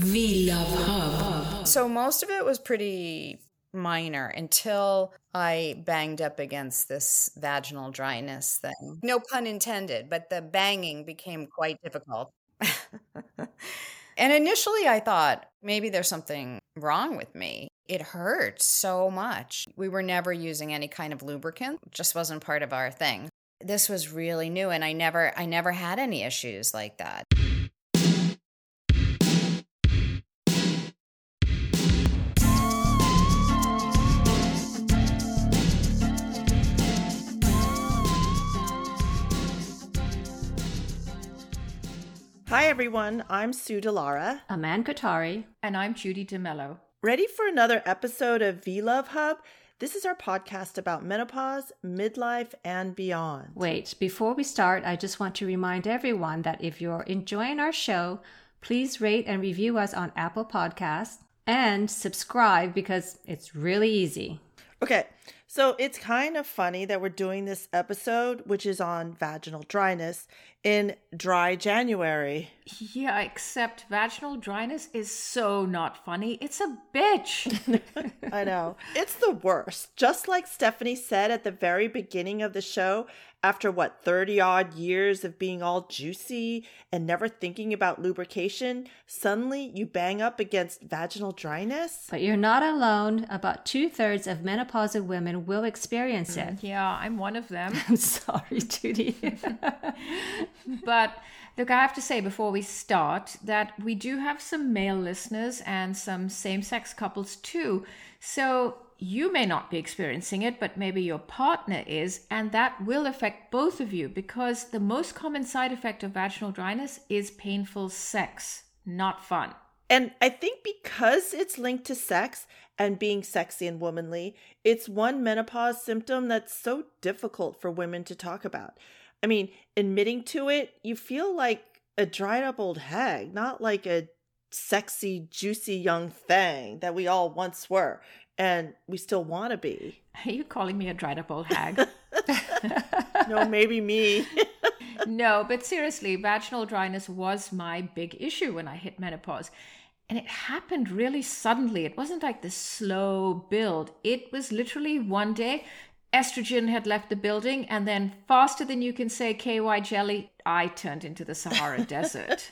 VLuv Hub. So most of it was pretty minor until I banged up against this vaginal dryness thing. No pun intended, but the banging became quite difficult. and initially I thought maybe there's something wrong with me. It hurt so much. We were never using any kind of lubricant, it just wasn't part of our thing. This was really new and I never I never had any issues like that. Hi, everyone. I'm Sue deLara. Aman Kothari. And I'm Judy D'Mello. Ready for another episode of VLuv Hub? This is our podcast about menopause, midlife, and beyond. Wait, before we start, I just want to remind everyone that if you're enjoying our show, please rate and review us on Apple Podcasts and subscribe because it's really easy. Okay, so it's kind of funny that we're doing this episode, which is on vaginal dryness, in dry January. Yeah, except vaginal dryness is so not funny. It's a bitch. I know. It's the worst. Just like Stephanie said at the very beginning of the show, after what 30 odd years of being all juicy and never thinking about lubrication, suddenly you bang up against vaginal dryness. But you're not alone. About two thirds of menopausal women will experience mm, it. Yeah, I'm one of them. I'm sorry, Judy. but look, I have to say before we start that we do have some male listeners and some same sex couples too. So you may not be experiencing it, but maybe your partner is, and that will affect both of you because the most common side effect of vaginal dryness is painful sex, not fun. And I think because it's linked to sex and being sexy and womanly, it's one menopause symptom that's so difficult for women to talk about. I mean, admitting to it, you feel like a dried up old hag, not like a sexy, juicy young thing that we all once were and we still want to be. Are you calling me a dried up old hag? no, maybe me. no, but seriously, vaginal dryness was my big issue when I hit menopause. And it happened really suddenly. It wasn't like this slow build. It was literally one day, estrogen had left the building, and then faster than you can say KY jelly, I turned into the Sahara Desert.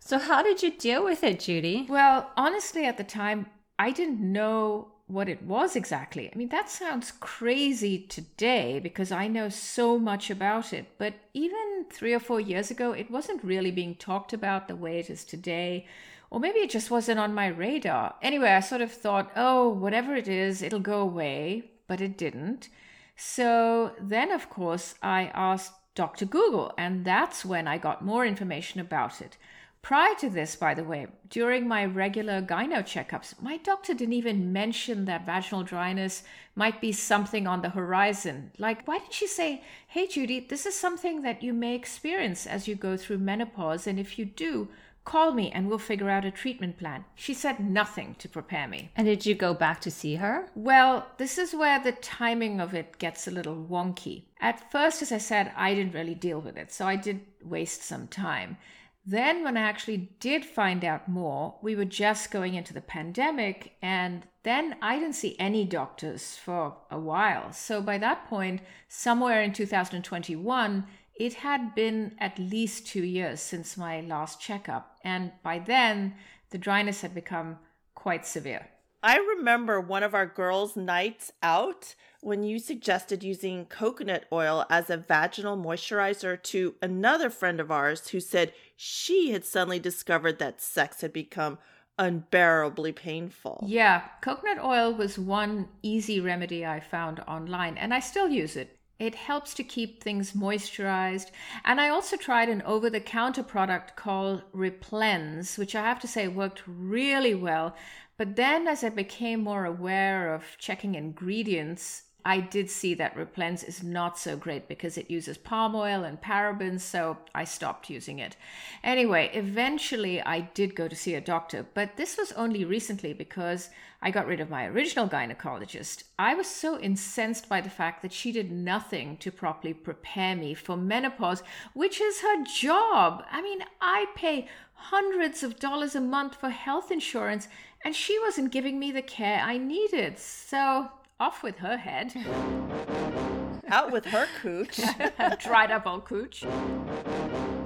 so, how did you deal with it, Judy? Well, honestly, at the time, I didn't know what it was exactly. I mean, that sounds crazy today because I know so much about it. But even three or four years ago, it wasn't really being talked about the way it is today. Or maybe it just wasn't on my radar. Anyway, I sort of thought, oh, whatever it is, it'll go away. But it didn't. So then, of course, I asked Dr. Google, and that's when I got more information about it. Prior to this, by the way, during my regular gyno checkups, my doctor didn't even mention that vaginal dryness might be something on the horizon. Like, why didn't she say, hey, Judy, this is something that you may experience as you go through menopause, and if you do, call me and we'll figure out a treatment plan. She said nothing to prepare me. And did you go back to see her? Well, this is where the timing of it gets a little wonky. At first, as I said, I didn't really deal with it, so I did waste some time. Then, when I actually did find out more, we were just going into the pandemic, and then I didn't see any doctors for a while. So, by that point, somewhere in 2021, it had been at least two years since my last checkup. And by then, the dryness had become quite severe. I remember one of our girls' nights out when you suggested using coconut oil as a vaginal moisturizer to another friend of ours who said she had suddenly discovered that sex had become unbearably painful. Yeah, coconut oil was one easy remedy I found online, and I still use it. It helps to keep things moisturized. And I also tried an over the counter product called Replens, which I have to say worked really well. But then, as I became more aware of checking ingredients, I did see that Replens is not so great because it uses palm oil and parabens, so I stopped using it. Anyway, eventually I did go to see a doctor, but this was only recently because I got rid of my original gynecologist. I was so incensed by the fact that she did nothing to properly prepare me for menopause, which is her job. I mean, I pay hundreds of dollars a month for health insurance, and she wasn't giving me the care I needed. So off with her head. Out with her cooch. dried up old cooch.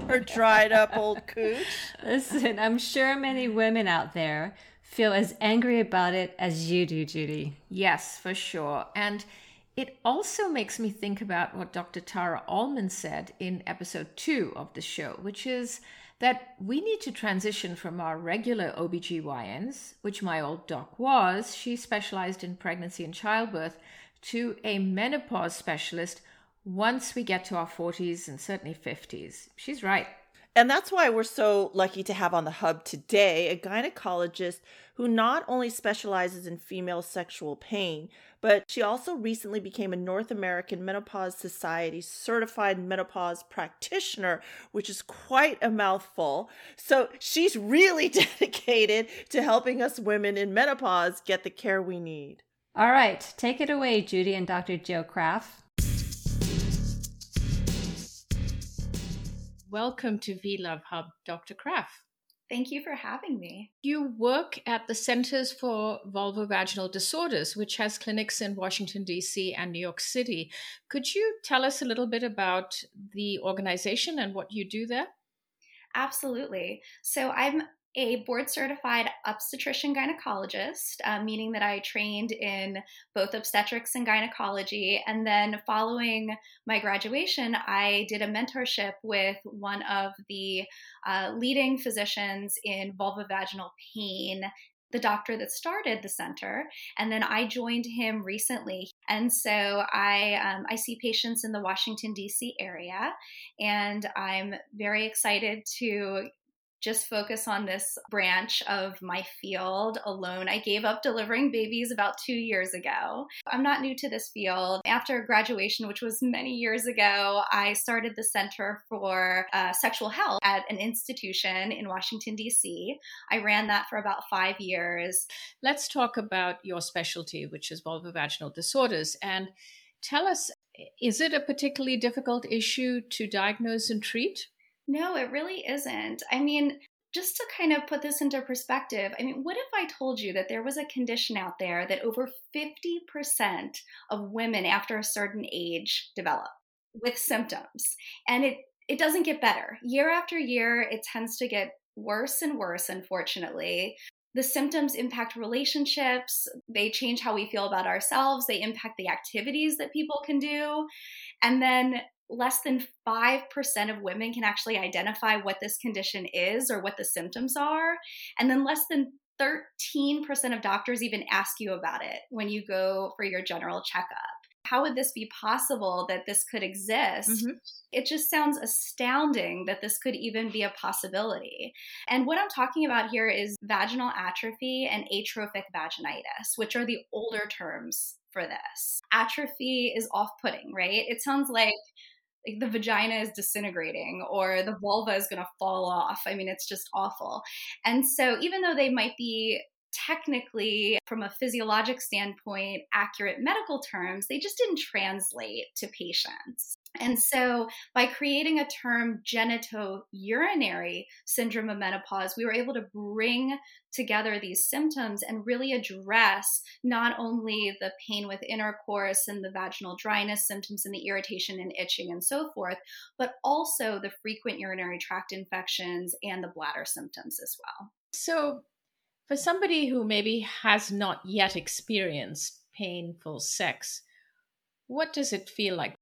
Her dried up old cooch. Listen, I'm sure many women out there feel as angry about it as you do, Judy. Yes, for sure. And it also makes me think about what Dr. Tara Allmen said in episode two of the show, which is that we need to transition from our regular OBGYNs, which my old doc was, she specialized in pregnancy and childbirth, to a menopause specialist once we get to our 40s and certainly 50s. She's right. And that's why we're so lucky to have on the hub today a gynecologist who not only specializes in female sexual pain, but she also recently became a North American Menopause Society certified menopause practitioner, which is quite a mouthful. So she's really dedicated to helping us women in menopause get the care we need. All right, take it away, Judy and Dr. Jill Krapf. Welcome to VLuv Hub, Dr. Krapf. Thank you for having me. You work at the Centers for Vulvovaginal Disorders, which has clinics in Washington, D.C. and New York City. Could you tell us a little bit about the organization and what you do there? Absolutely. So, I'm a board certified obstetrician gynecologist, uh, meaning that I trained in both obstetrics and gynecology. And then following my graduation, I did a mentorship with one of the uh, leading physicians in vulvovaginal pain the doctor that started the center, and then I joined him recently. And so I um, I see patients in the Washington D.C. area, and I'm very excited to just focus on this branch of my field alone. I gave up delivering babies about two years ago. I'm not new to this field. After graduation, which was many years ago, I started the Center for uh, Sexual Health at an institution in Washington, D.C. I ran that for about five years. Let's talk about your specialty, which is vulvovaginal disorders. And tell us, is it a particularly difficult issue to diagnose and treat? No, it really isn't. I mean, just to kind of put this into perspective, I mean, what if I told you that there was a condition out there that over 50% of women after a certain age develop with symptoms? And it, it doesn't get better. Year after year, it tends to get worse and worse, unfortunately. The symptoms impact relationships, they change how we feel about ourselves, they impact the activities that people can do. And then less than 5% of women can actually identify what this condition is or what the symptoms are. And then less than 13% of doctors even ask you about it when you go for your general checkup. How would this be possible that this could exist? Mm-hmm. It just sounds astounding that this could even be a possibility. And what I'm talking about here is vaginal atrophy and atrophic vaginitis, which are the older terms for this. Atrophy is off putting, right? It sounds like like the vagina is disintegrating or the vulva is going to fall off. I mean, it's just awful. And so, even though they might be technically, from a physiologic standpoint, accurate medical terms, they just didn't translate to patients. And so, by creating a term genitourinary syndrome of menopause, we were able to bring together these symptoms and really address not only the pain with intercourse and the vaginal dryness symptoms and the irritation and itching and so forth, but also the frequent urinary tract infections and the bladder symptoms as well. So, for somebody who maybe has not yet experienced painful sex, what does it feel like?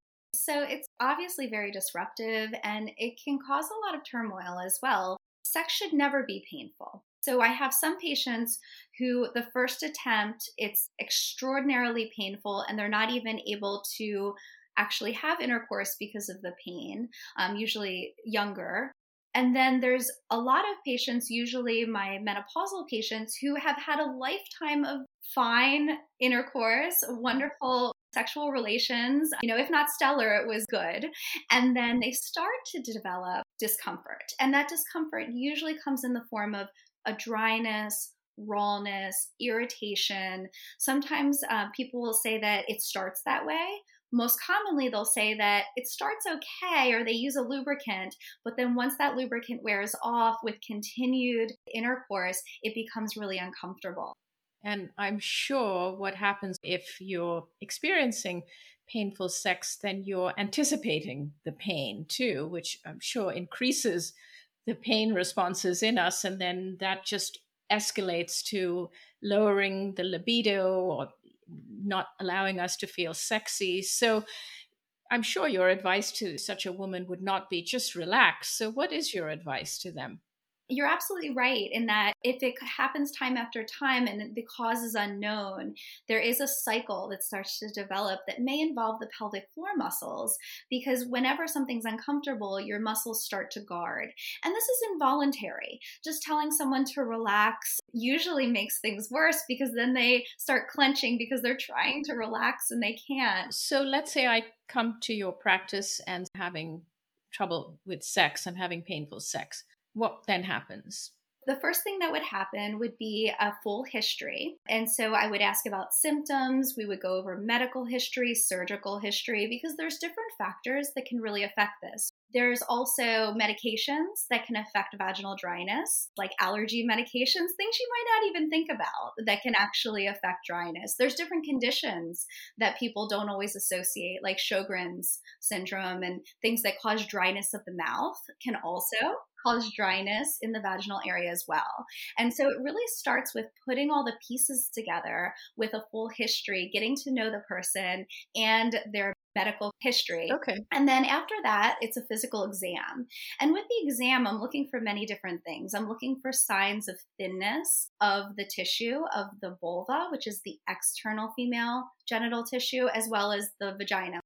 So it's obviously very disruptive and it can cause a lot of turmoil as well. Sex should never be painful. So I have some patients who the first attempt it's extraordinarily painful and they're not even able to actually have intercourse because of the pain, um, usually younger. And then there's a lot of patients, usually my menopausal patients, who have had a lifetime of fine intercourse, wonderful sexual relations. You know, if not stellar, it was good. And then they start to develop discomfort. And that discomfort usually comes in the form of a dryness, rawness, irritation. Sometimes uh, people will say that it starts that way. Most commonly, they'll say that it starts okay or they use a lubricant, but then once that lubricant wears off with continued intercourse, it becomes really uncomfortable. And I'm sure what happens if you're experiencing painful sex, then you're anticipating the pain too, which I'm sure increases the pain responses in us. And then that just escalates to lowering the libido or not allowing us to feel sexy. So I'm sure your advice to such a woman would not be just relax. So, what is your advice to them? You're absolutely right in that if it happens time after time and the cause is unknown, there is a cycle that starts to develop that may involve the pelvic floor muscles because whenever something's uncomfortable, your muscles start to guard. And this is involuntary. Just telling someone to relax usually makes things worse because then they start clenching because they're trying to relax and they can't. So let's say I come to your practice and having trouble with sex, I'm having painful sex what then happens? The first thing that would happen would be a full history. And so I would ask about symptoms. We would go over medical history, surgical history, because there's different factors that can really affect this. There's also medications that can affect vaginal dryness, like allergy medications, things you might not even think about that can actually affect dryness. There's different conditions that people don't always associate, like Sjogren's syndrome and things that cause dryness of the mouth can also cause dryness in the vaginal area as well. And so it really starts with putting all the pieces together with a full history, getting to know the person and their medical history. Okay. And then after that, it's a physical exam. And with the exam, I'm looking for many different things. I'm looking for signs of thinness of the tissue of the vulva, which is the external female genital tissue, as well as the vagina.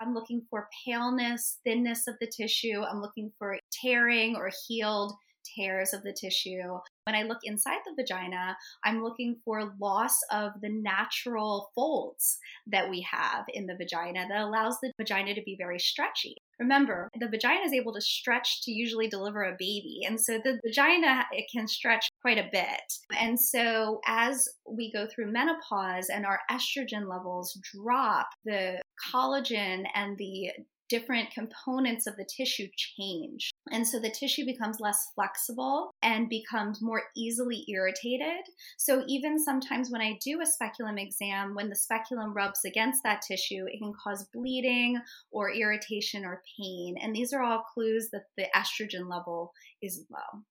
I'm looking for paleness, thinness of the tissue. I'm looking for tearing or healed tears of the tissue. When I look inside the vagina, I'm looking for loss of the natural folds that we have in the vagina that allows the vagina to be very stretchy. Remember, the vagina is able to stretch to usually deliver a baby. And so the vagina, it can stretch quite a bit. And so as we go through menopause and our estrogen levels drop, the collagen and the different components of the tissue change. And so the tissue becomes less flexible and becomes more easily irritated. So even sometimes when I do a speculum exam, when the speculum rubs against that tissue, it can cause bleeding or irritation or pain. And these are all clues that the estrogen level is low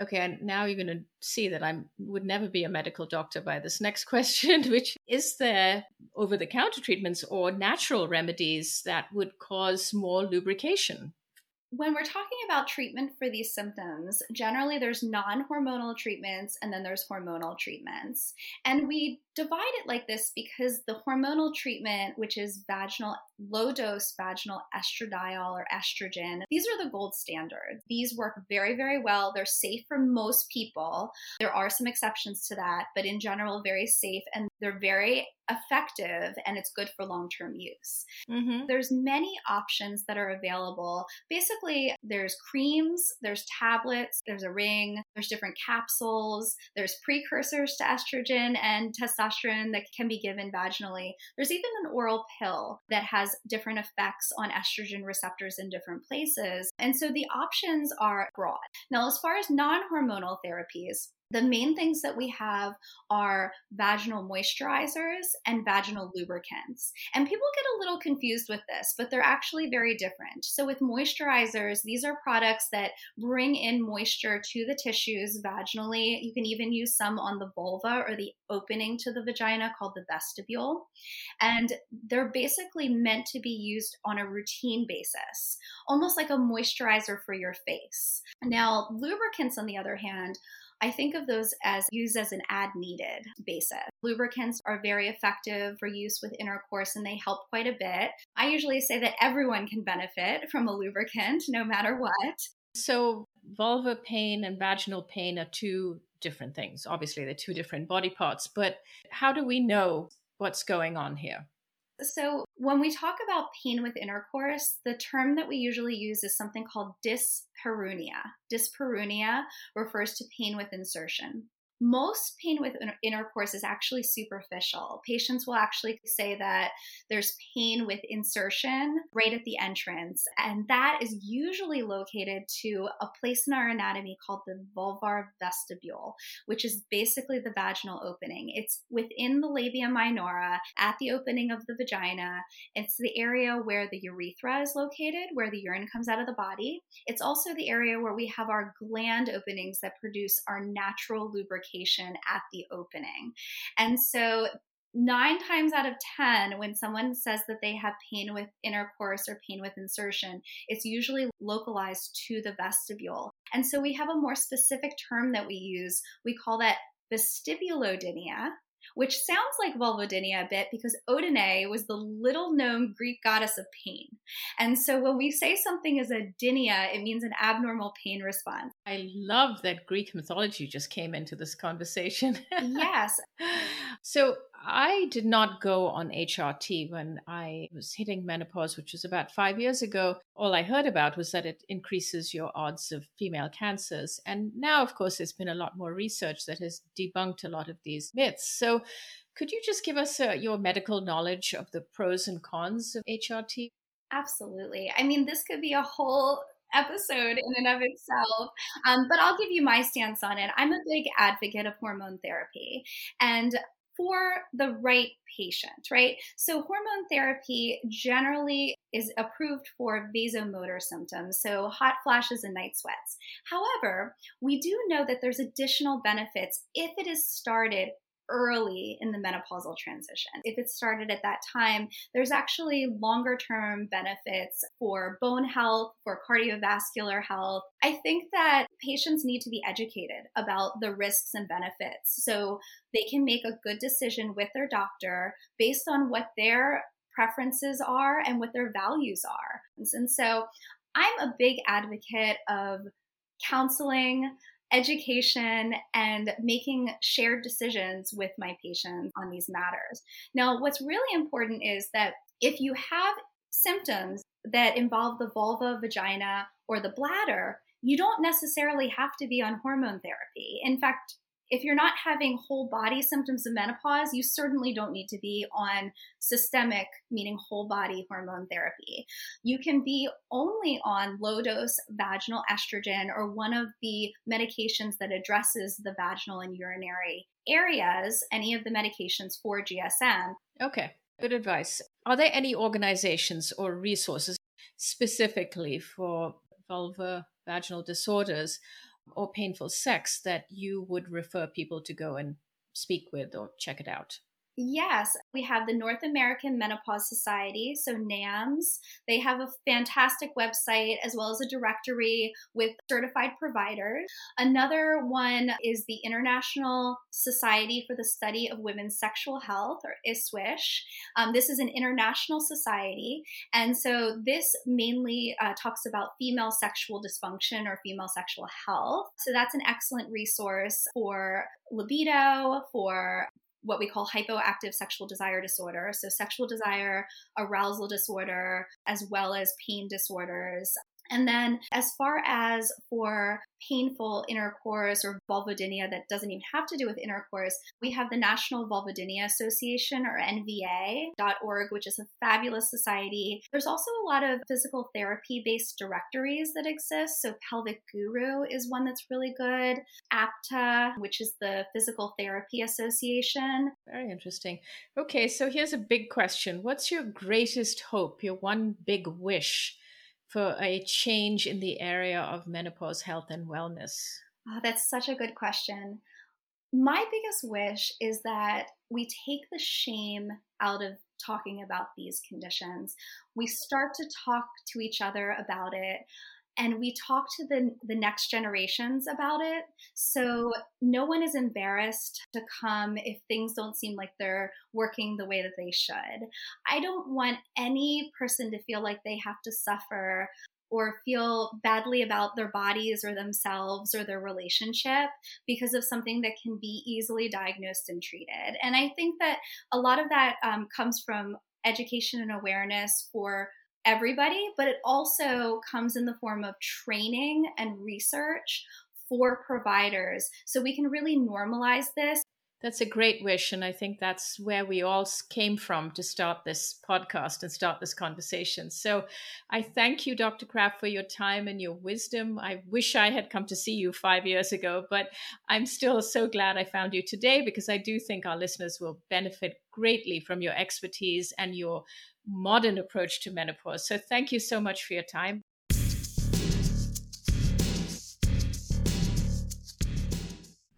okay, and now you're going to see that I would never be a medical doctor by this next question, which is there over the counter treatments or natural remedies that would cause more lubrication? When we're talking about treatment for these symptoms, generally there's non hormonal treatments and then there's hormonal treatments. And we divide it like this because the hormonal treatment, which is vaginal, low dose vaginal estradiol or estrogen, these are the gold standard. These work very, very well. They're safe for most people. There are some exceptions to that, but in general, very safe and they're very effective and it's good for long-term use. Mm-hmm. There's many options that are available. Basically, there's creams, there's tablets, there's a ring, there's different capsules, there's precursors to estrogen and testosterone that can be given vaginally. There's even an oral pill that has different effects on estrogen receptors in different places. And so the options are broad. Now, as far as non hormonal therapies, the main things that we have are vaginal moisturizers and vaginal lubricants. And people get a little confused with this, but they're actually very different. So, with moisturizers, these are products that bring in moisture to the tissues vaginally. You can even use some on the vulva or the opening to the vagina called the vestibule. And they're basically meant to be used on a routine basis, almost like a moisturizer for your face. Now, lubricants, on the other hand, I think of those as used as an ad needed basis. Lubricants are very effective for use with intercourse and they help quite a bit. I usually say that everyone can benefit from a lubricant no matter what. So, vulva pain and vaginal pain are two different things. Obviously, they're two different body parts, but how do we know what's going on here? So, when we talk about pain with intercourse, the term that we usually use is something called dyspareunia. Dyspareunia refers to pain with insertion. Most pain with intercourse is actually superficial. Patients will actually say that there's pain with insertion right at the entrance, and that is usually located to a place in our anatomy called the vulvar vestibule, which is basically the vaginal opening. It's within the labia minora at the opening of the vagina. It's the area where the urethra is located, where the urine comes out of the body. It's also the area where we have our gland openings that produce our natural lubrication at the opening. And so nine times out of 10, when someone says that they have pain with intercourse or pain with insertion, it's usually localized to the vestibule. And so we have a more specific term that we use. We call that vestibulodynia, which sounds like vulvodynia a bit because Odyne was the little known Greek goddess of pain. And so when we say something is a dynia, it means an abnormal pain response. I love that Greek mythology just came into this conversation. yes. So I did not go on HRT when I was hitting menopause, which was about five years ago. All I heard about was that it increases your odds of female cancers. And now, of course, there's been a lot more research that has debunked a lot of these myths. So, could you just give us uh, your medical knowledge of the pros and cons of HRT? Absolutely. I mean, this could be a whole episode in and of itself. Um, but I'll give you my stance on it. I'm a big advocate of hormone therapy. And for the right patient, right? So, hormone therapy generally is approved for vasomotor symptoms, so hot flashes and night sweats. However, we do know that there's additional benefits if it is started early in the menopausal transition. If it started at that time, there's actually longer term benefits for bone health, for cardiovascular health. I think that patients need to be educated about the risks and benefits so they can make a good decision with their doctor based on what their preferences are and what their values are. And so I'm a big advocate of counseling, education and making shared decisions with my patients on these matters. Now, what's really important is that if you have symptoms that involve the vulva, vagina, or the bladder, you don't necessarily have to be on hormone therapy. In fact, if you're not having whole body symptoms of menopause, you certainly don't need to be on systemic, meaning whole body hormone therapy. You can be only on low dose vaginal estrogen or one of the medications that addresses the vaginal and urinary areas, any of the medications for GSM. Okay, good advice. Are there any organizations or resources specifically for vulva vaginal disorders or painful sex that you would refer people to go and speak with or check it out? Yes, we have the North American Menopause Society, so NAMS. They have a fantastic website as well as a directory with certified providers. Another one is the International Society for the Study of Women's Sexual Health, or ISSWSH. Um, this is an international society, and so this mainly uh, talks about female sexual dysfunction or female sexual health. So that's an excellent resource for libido, for what we call hypoactive sexual desire disorder. So, sexual desire, arousal disorder, as well as pain disorders. And then, as far as for painful intercourse or vulvodynia that doesn't even have to do with intercourse, we have the National Vulvodynia Association or NVA.org, which is a fabulous society. There's also a lot of physical therapy based directories that exist. So, Pelvic Guru is one that's really good, APTA, which is the Physical Therapy Association. Very interesting. Okay, so here's a big question What's your greatest hope, your one big wish? For a change in the area of menopause health and wellness? Oh, that's such a good question. My biggest wish is that we take the shame out of talking about these conditions. We start to talk to each other about it and we talk to the, the next generations about it so no one is embarrassed to come if things don't seem like they're working the way that they should i don't want any person to feel like they have to suffer or feel badly about their bodies or themselves or their relationship because of something that can be easily diagnosed and treated. And I think that a lot of that um, comes from education and awareness for everybody, but it also comes in the form of training and research for providers. So we can really normalize this. That's a great wish. And I think that's where we all came from to start this podcast and start this conversation. So I thank you, Dr. Krapf, for your time and your wisdom. I wish I had come to see you five years ago, but I'm still so glad I found you today because I do think our listeners will benefit greatly from your expertise and your modern approach to menopause. So thank you so much for your time.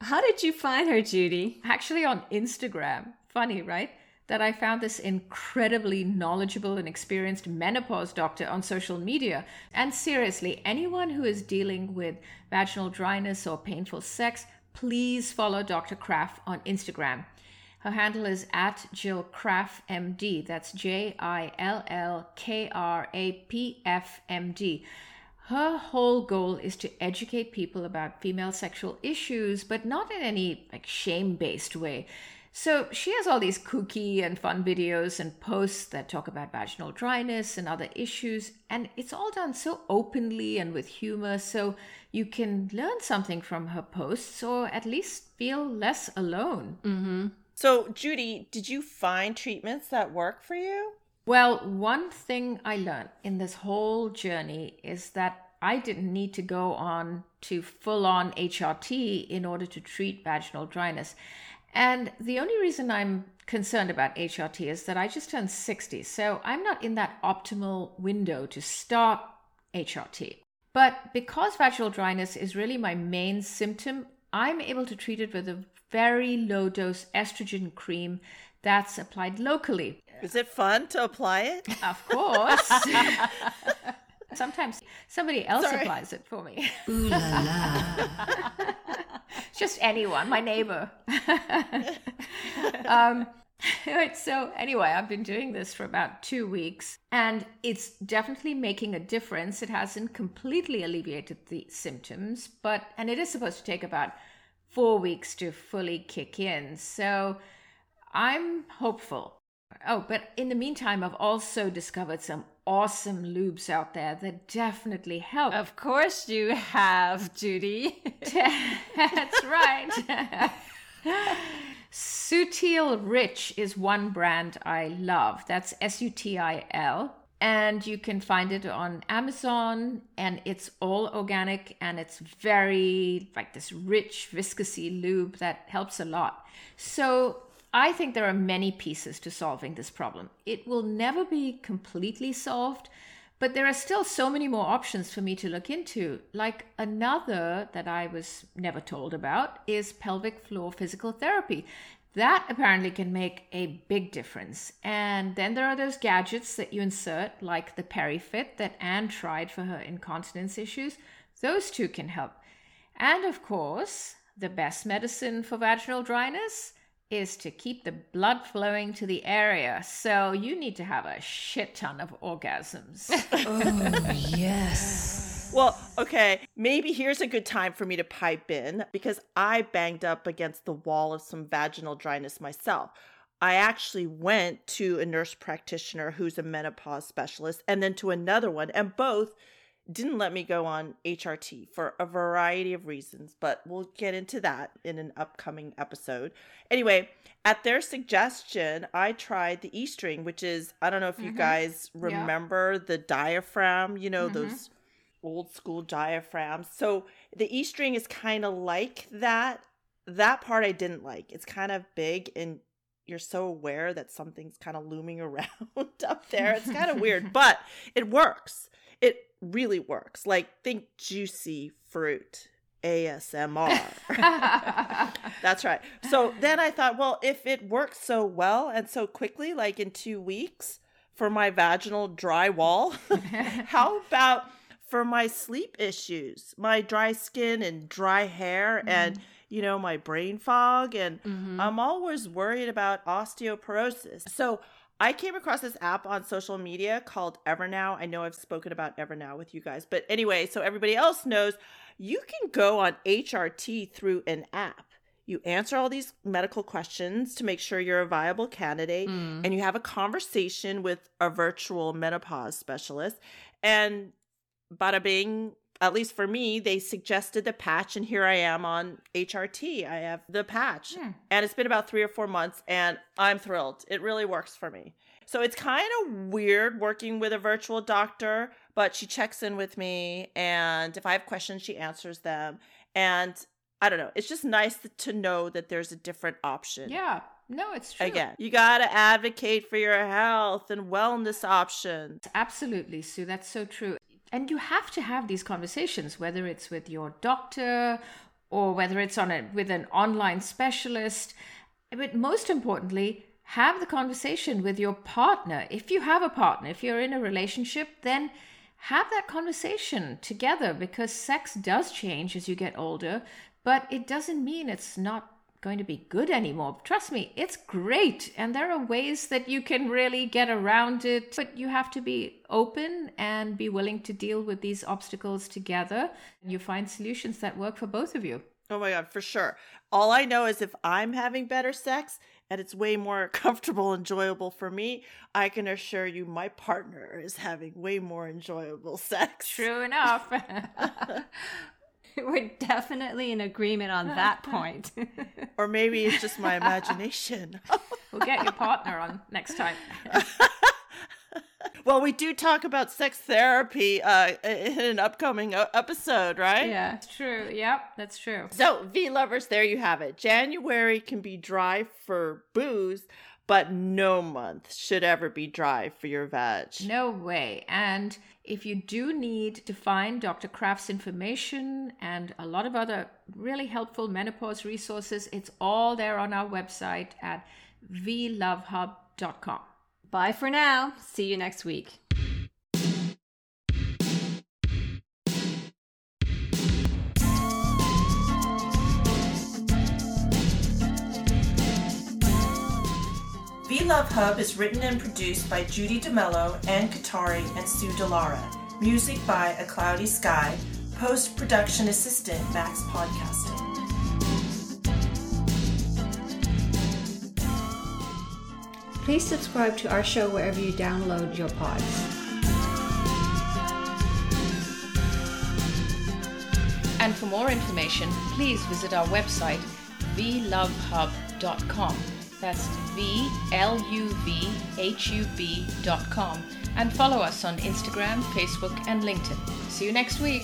How did you find her, Judy? Actually, on Instagram. Funny, right? That I found this incredibly knowledgeable and experienced menopause doctor on social media. And seriously, anyone who is dealing with vaginal dryness or painful sex, please follow Dr. Krapf on Instagram. Her handle is at Jill Krapf MD. That's J I L L K R A P F M D. Her whole goal is to educate people about female sexual issues, but not in any like shame-based way. So she has all these kooky and fun videos and posts that talk about vaginal dryness and other issues, and it's all done so openly and with humor, so you can learn something from her posts or at least feel less alone. Mm-hmm. So, Judy, did you find treatments that work for you? Well, one thing I learned in this whole journey is that I didn't need to go on to full on HRT in order to treat vaginal dryness. And the only reason I'm concerned about HRT is that I just turned 60, so I'm not in that optimal window to start HRT. But because vaginal dryness is really my main symptom, I'm able to treat it with a very low dose estrogen cream that's applied locally. Is it fun to apply it? Of course. Sometimes somebody else Sorry. applies it for me. Ooh la la. Just anyone, my neighbor. um, so anyway, I've been doing this for about two weeks, and it's definitely making a difference. It hasn't completely alleviated the symptoms, but and it is supposed to take about four weeks to fully kick in. So I'm hopeful. Oh, but in the meantime, I've also discovered some awesome lubes out there that definitely help. Of course, you have, Judy. That's right. Sutil Rich is one brand I love. That's S U T I L. And you can find it on Amazon, and it's all organic and it's very like this rich, viscousy lube that helps a lot. So I think there are many pieces to solving this problem. It will never be completely solved, but there are still so many more options for me to look into. Like another that I was never told about is pelvic floor physical therapy. That apparently can make a big difference. And then there are those gadgets that you insert, like the PeriFit that Anne tried for her incontinence issues. Those two can help. And of course, the best medicine for vaginal dryness is to keep the blood flowing to the area. So you need to have a shit ton of orgasms. oh, yes. Well, okay, maybe here's a good time for me to pipe in because I banged up against the wall of some vaginal dryness myself. I actually went to a nurse practitioner who's a menopause specialist and then to another one, and both didn't let me go on HRT for a variety of reasons, but we'll get into that in an upcoming episode. Anyway, at their suggestion, I tried the E string, which is, I don't know if you mm-hmm. guys remember yeah. the diaphragm, you know, mm-hmm. those old school diaphragms. So the E string is kind of like that. That part I didn't like. It's kind of big and you're so aware that something's kind of looming around up there. It's kind of weird, but it works. It really works. Like think juicy fruit ASMR. That's right. So then I thought, well, if it works so well and so quickly, like in two weeks for my vaginal dry wall, how about for my sleep issues, my dry skin and dry hair mm-hmm. and you know my brain fog and mm-hmm. I'm always worried about osteoporosis. So I came across this app on social media called Evernow. I know I've spoken about Evernow with you guys, but anyway, so everybody else knows you can go on HRT through an app. You answer all these medical questions to make sure you're a viable candidate, Mm. and you have a conversation with a virtual menopause specialist. And bada bing, at least for me, they suggested the patch, and here I am on HRT. I have the patch, Hmm. and it's been about three or four months, and I'm thrilled. It really works for me. So it's kind of weird working with a virtual doctor, but she checks in with me, and if I have questions, she answers them. And I don't know, it's just nice to know that there's a different option. Yeah. No, it's true. Again, you got to advocate for your health and wellness options. Absolutely, Sue. That's so true. And you have to have these conversations, whether it's with your doctor or whether it's on a with an online specialist. But most importantly, have the conversation with your partner. If you have a partner, if you're in a relationship, then have that conversation together because sex does change as you get older, but it doesn't mean it's not going to be good anymore. Trust me, it's great. And there are ways that you can really get around it, but you have to be open and be willing to deal with these obstacles together. You find solutions that work for both of you. Oh my God, for sure. All I know is if I'm having better sex and it's way more comfortable, enjoyable for me, I can assure you my partner is having way more enjoyable sex. True enough. We're definitely in agreement on that point. Or maybe it's just my imagination. we'll get your partner on next time. well, we do talk about sex therapy uh, in an upcoming uh, episode, right? yeah. True. Yep, that's true. So, V lovers, there you have it. January can be dry for booze, but no month should ever be dry for your veg. No way. And if you do need to find Dr. Krapf's information and a lot of other really helpful menopause resources, it's all there on our website at vluvhub.com. Bye for now. See you next week. VLuv Hub is written and produced by Judy D'Mello, Anne Kothari, and Sue deLara. Music by acloudyskye. Post production assistant Max Podcasting. Please subscribe to our show wherever you download your pods. And for more information, please visit our website, vluvhub.com. That's V L U V H U B.com. And follow us on Instagram, Facebook, and LinkedIn. See you next week.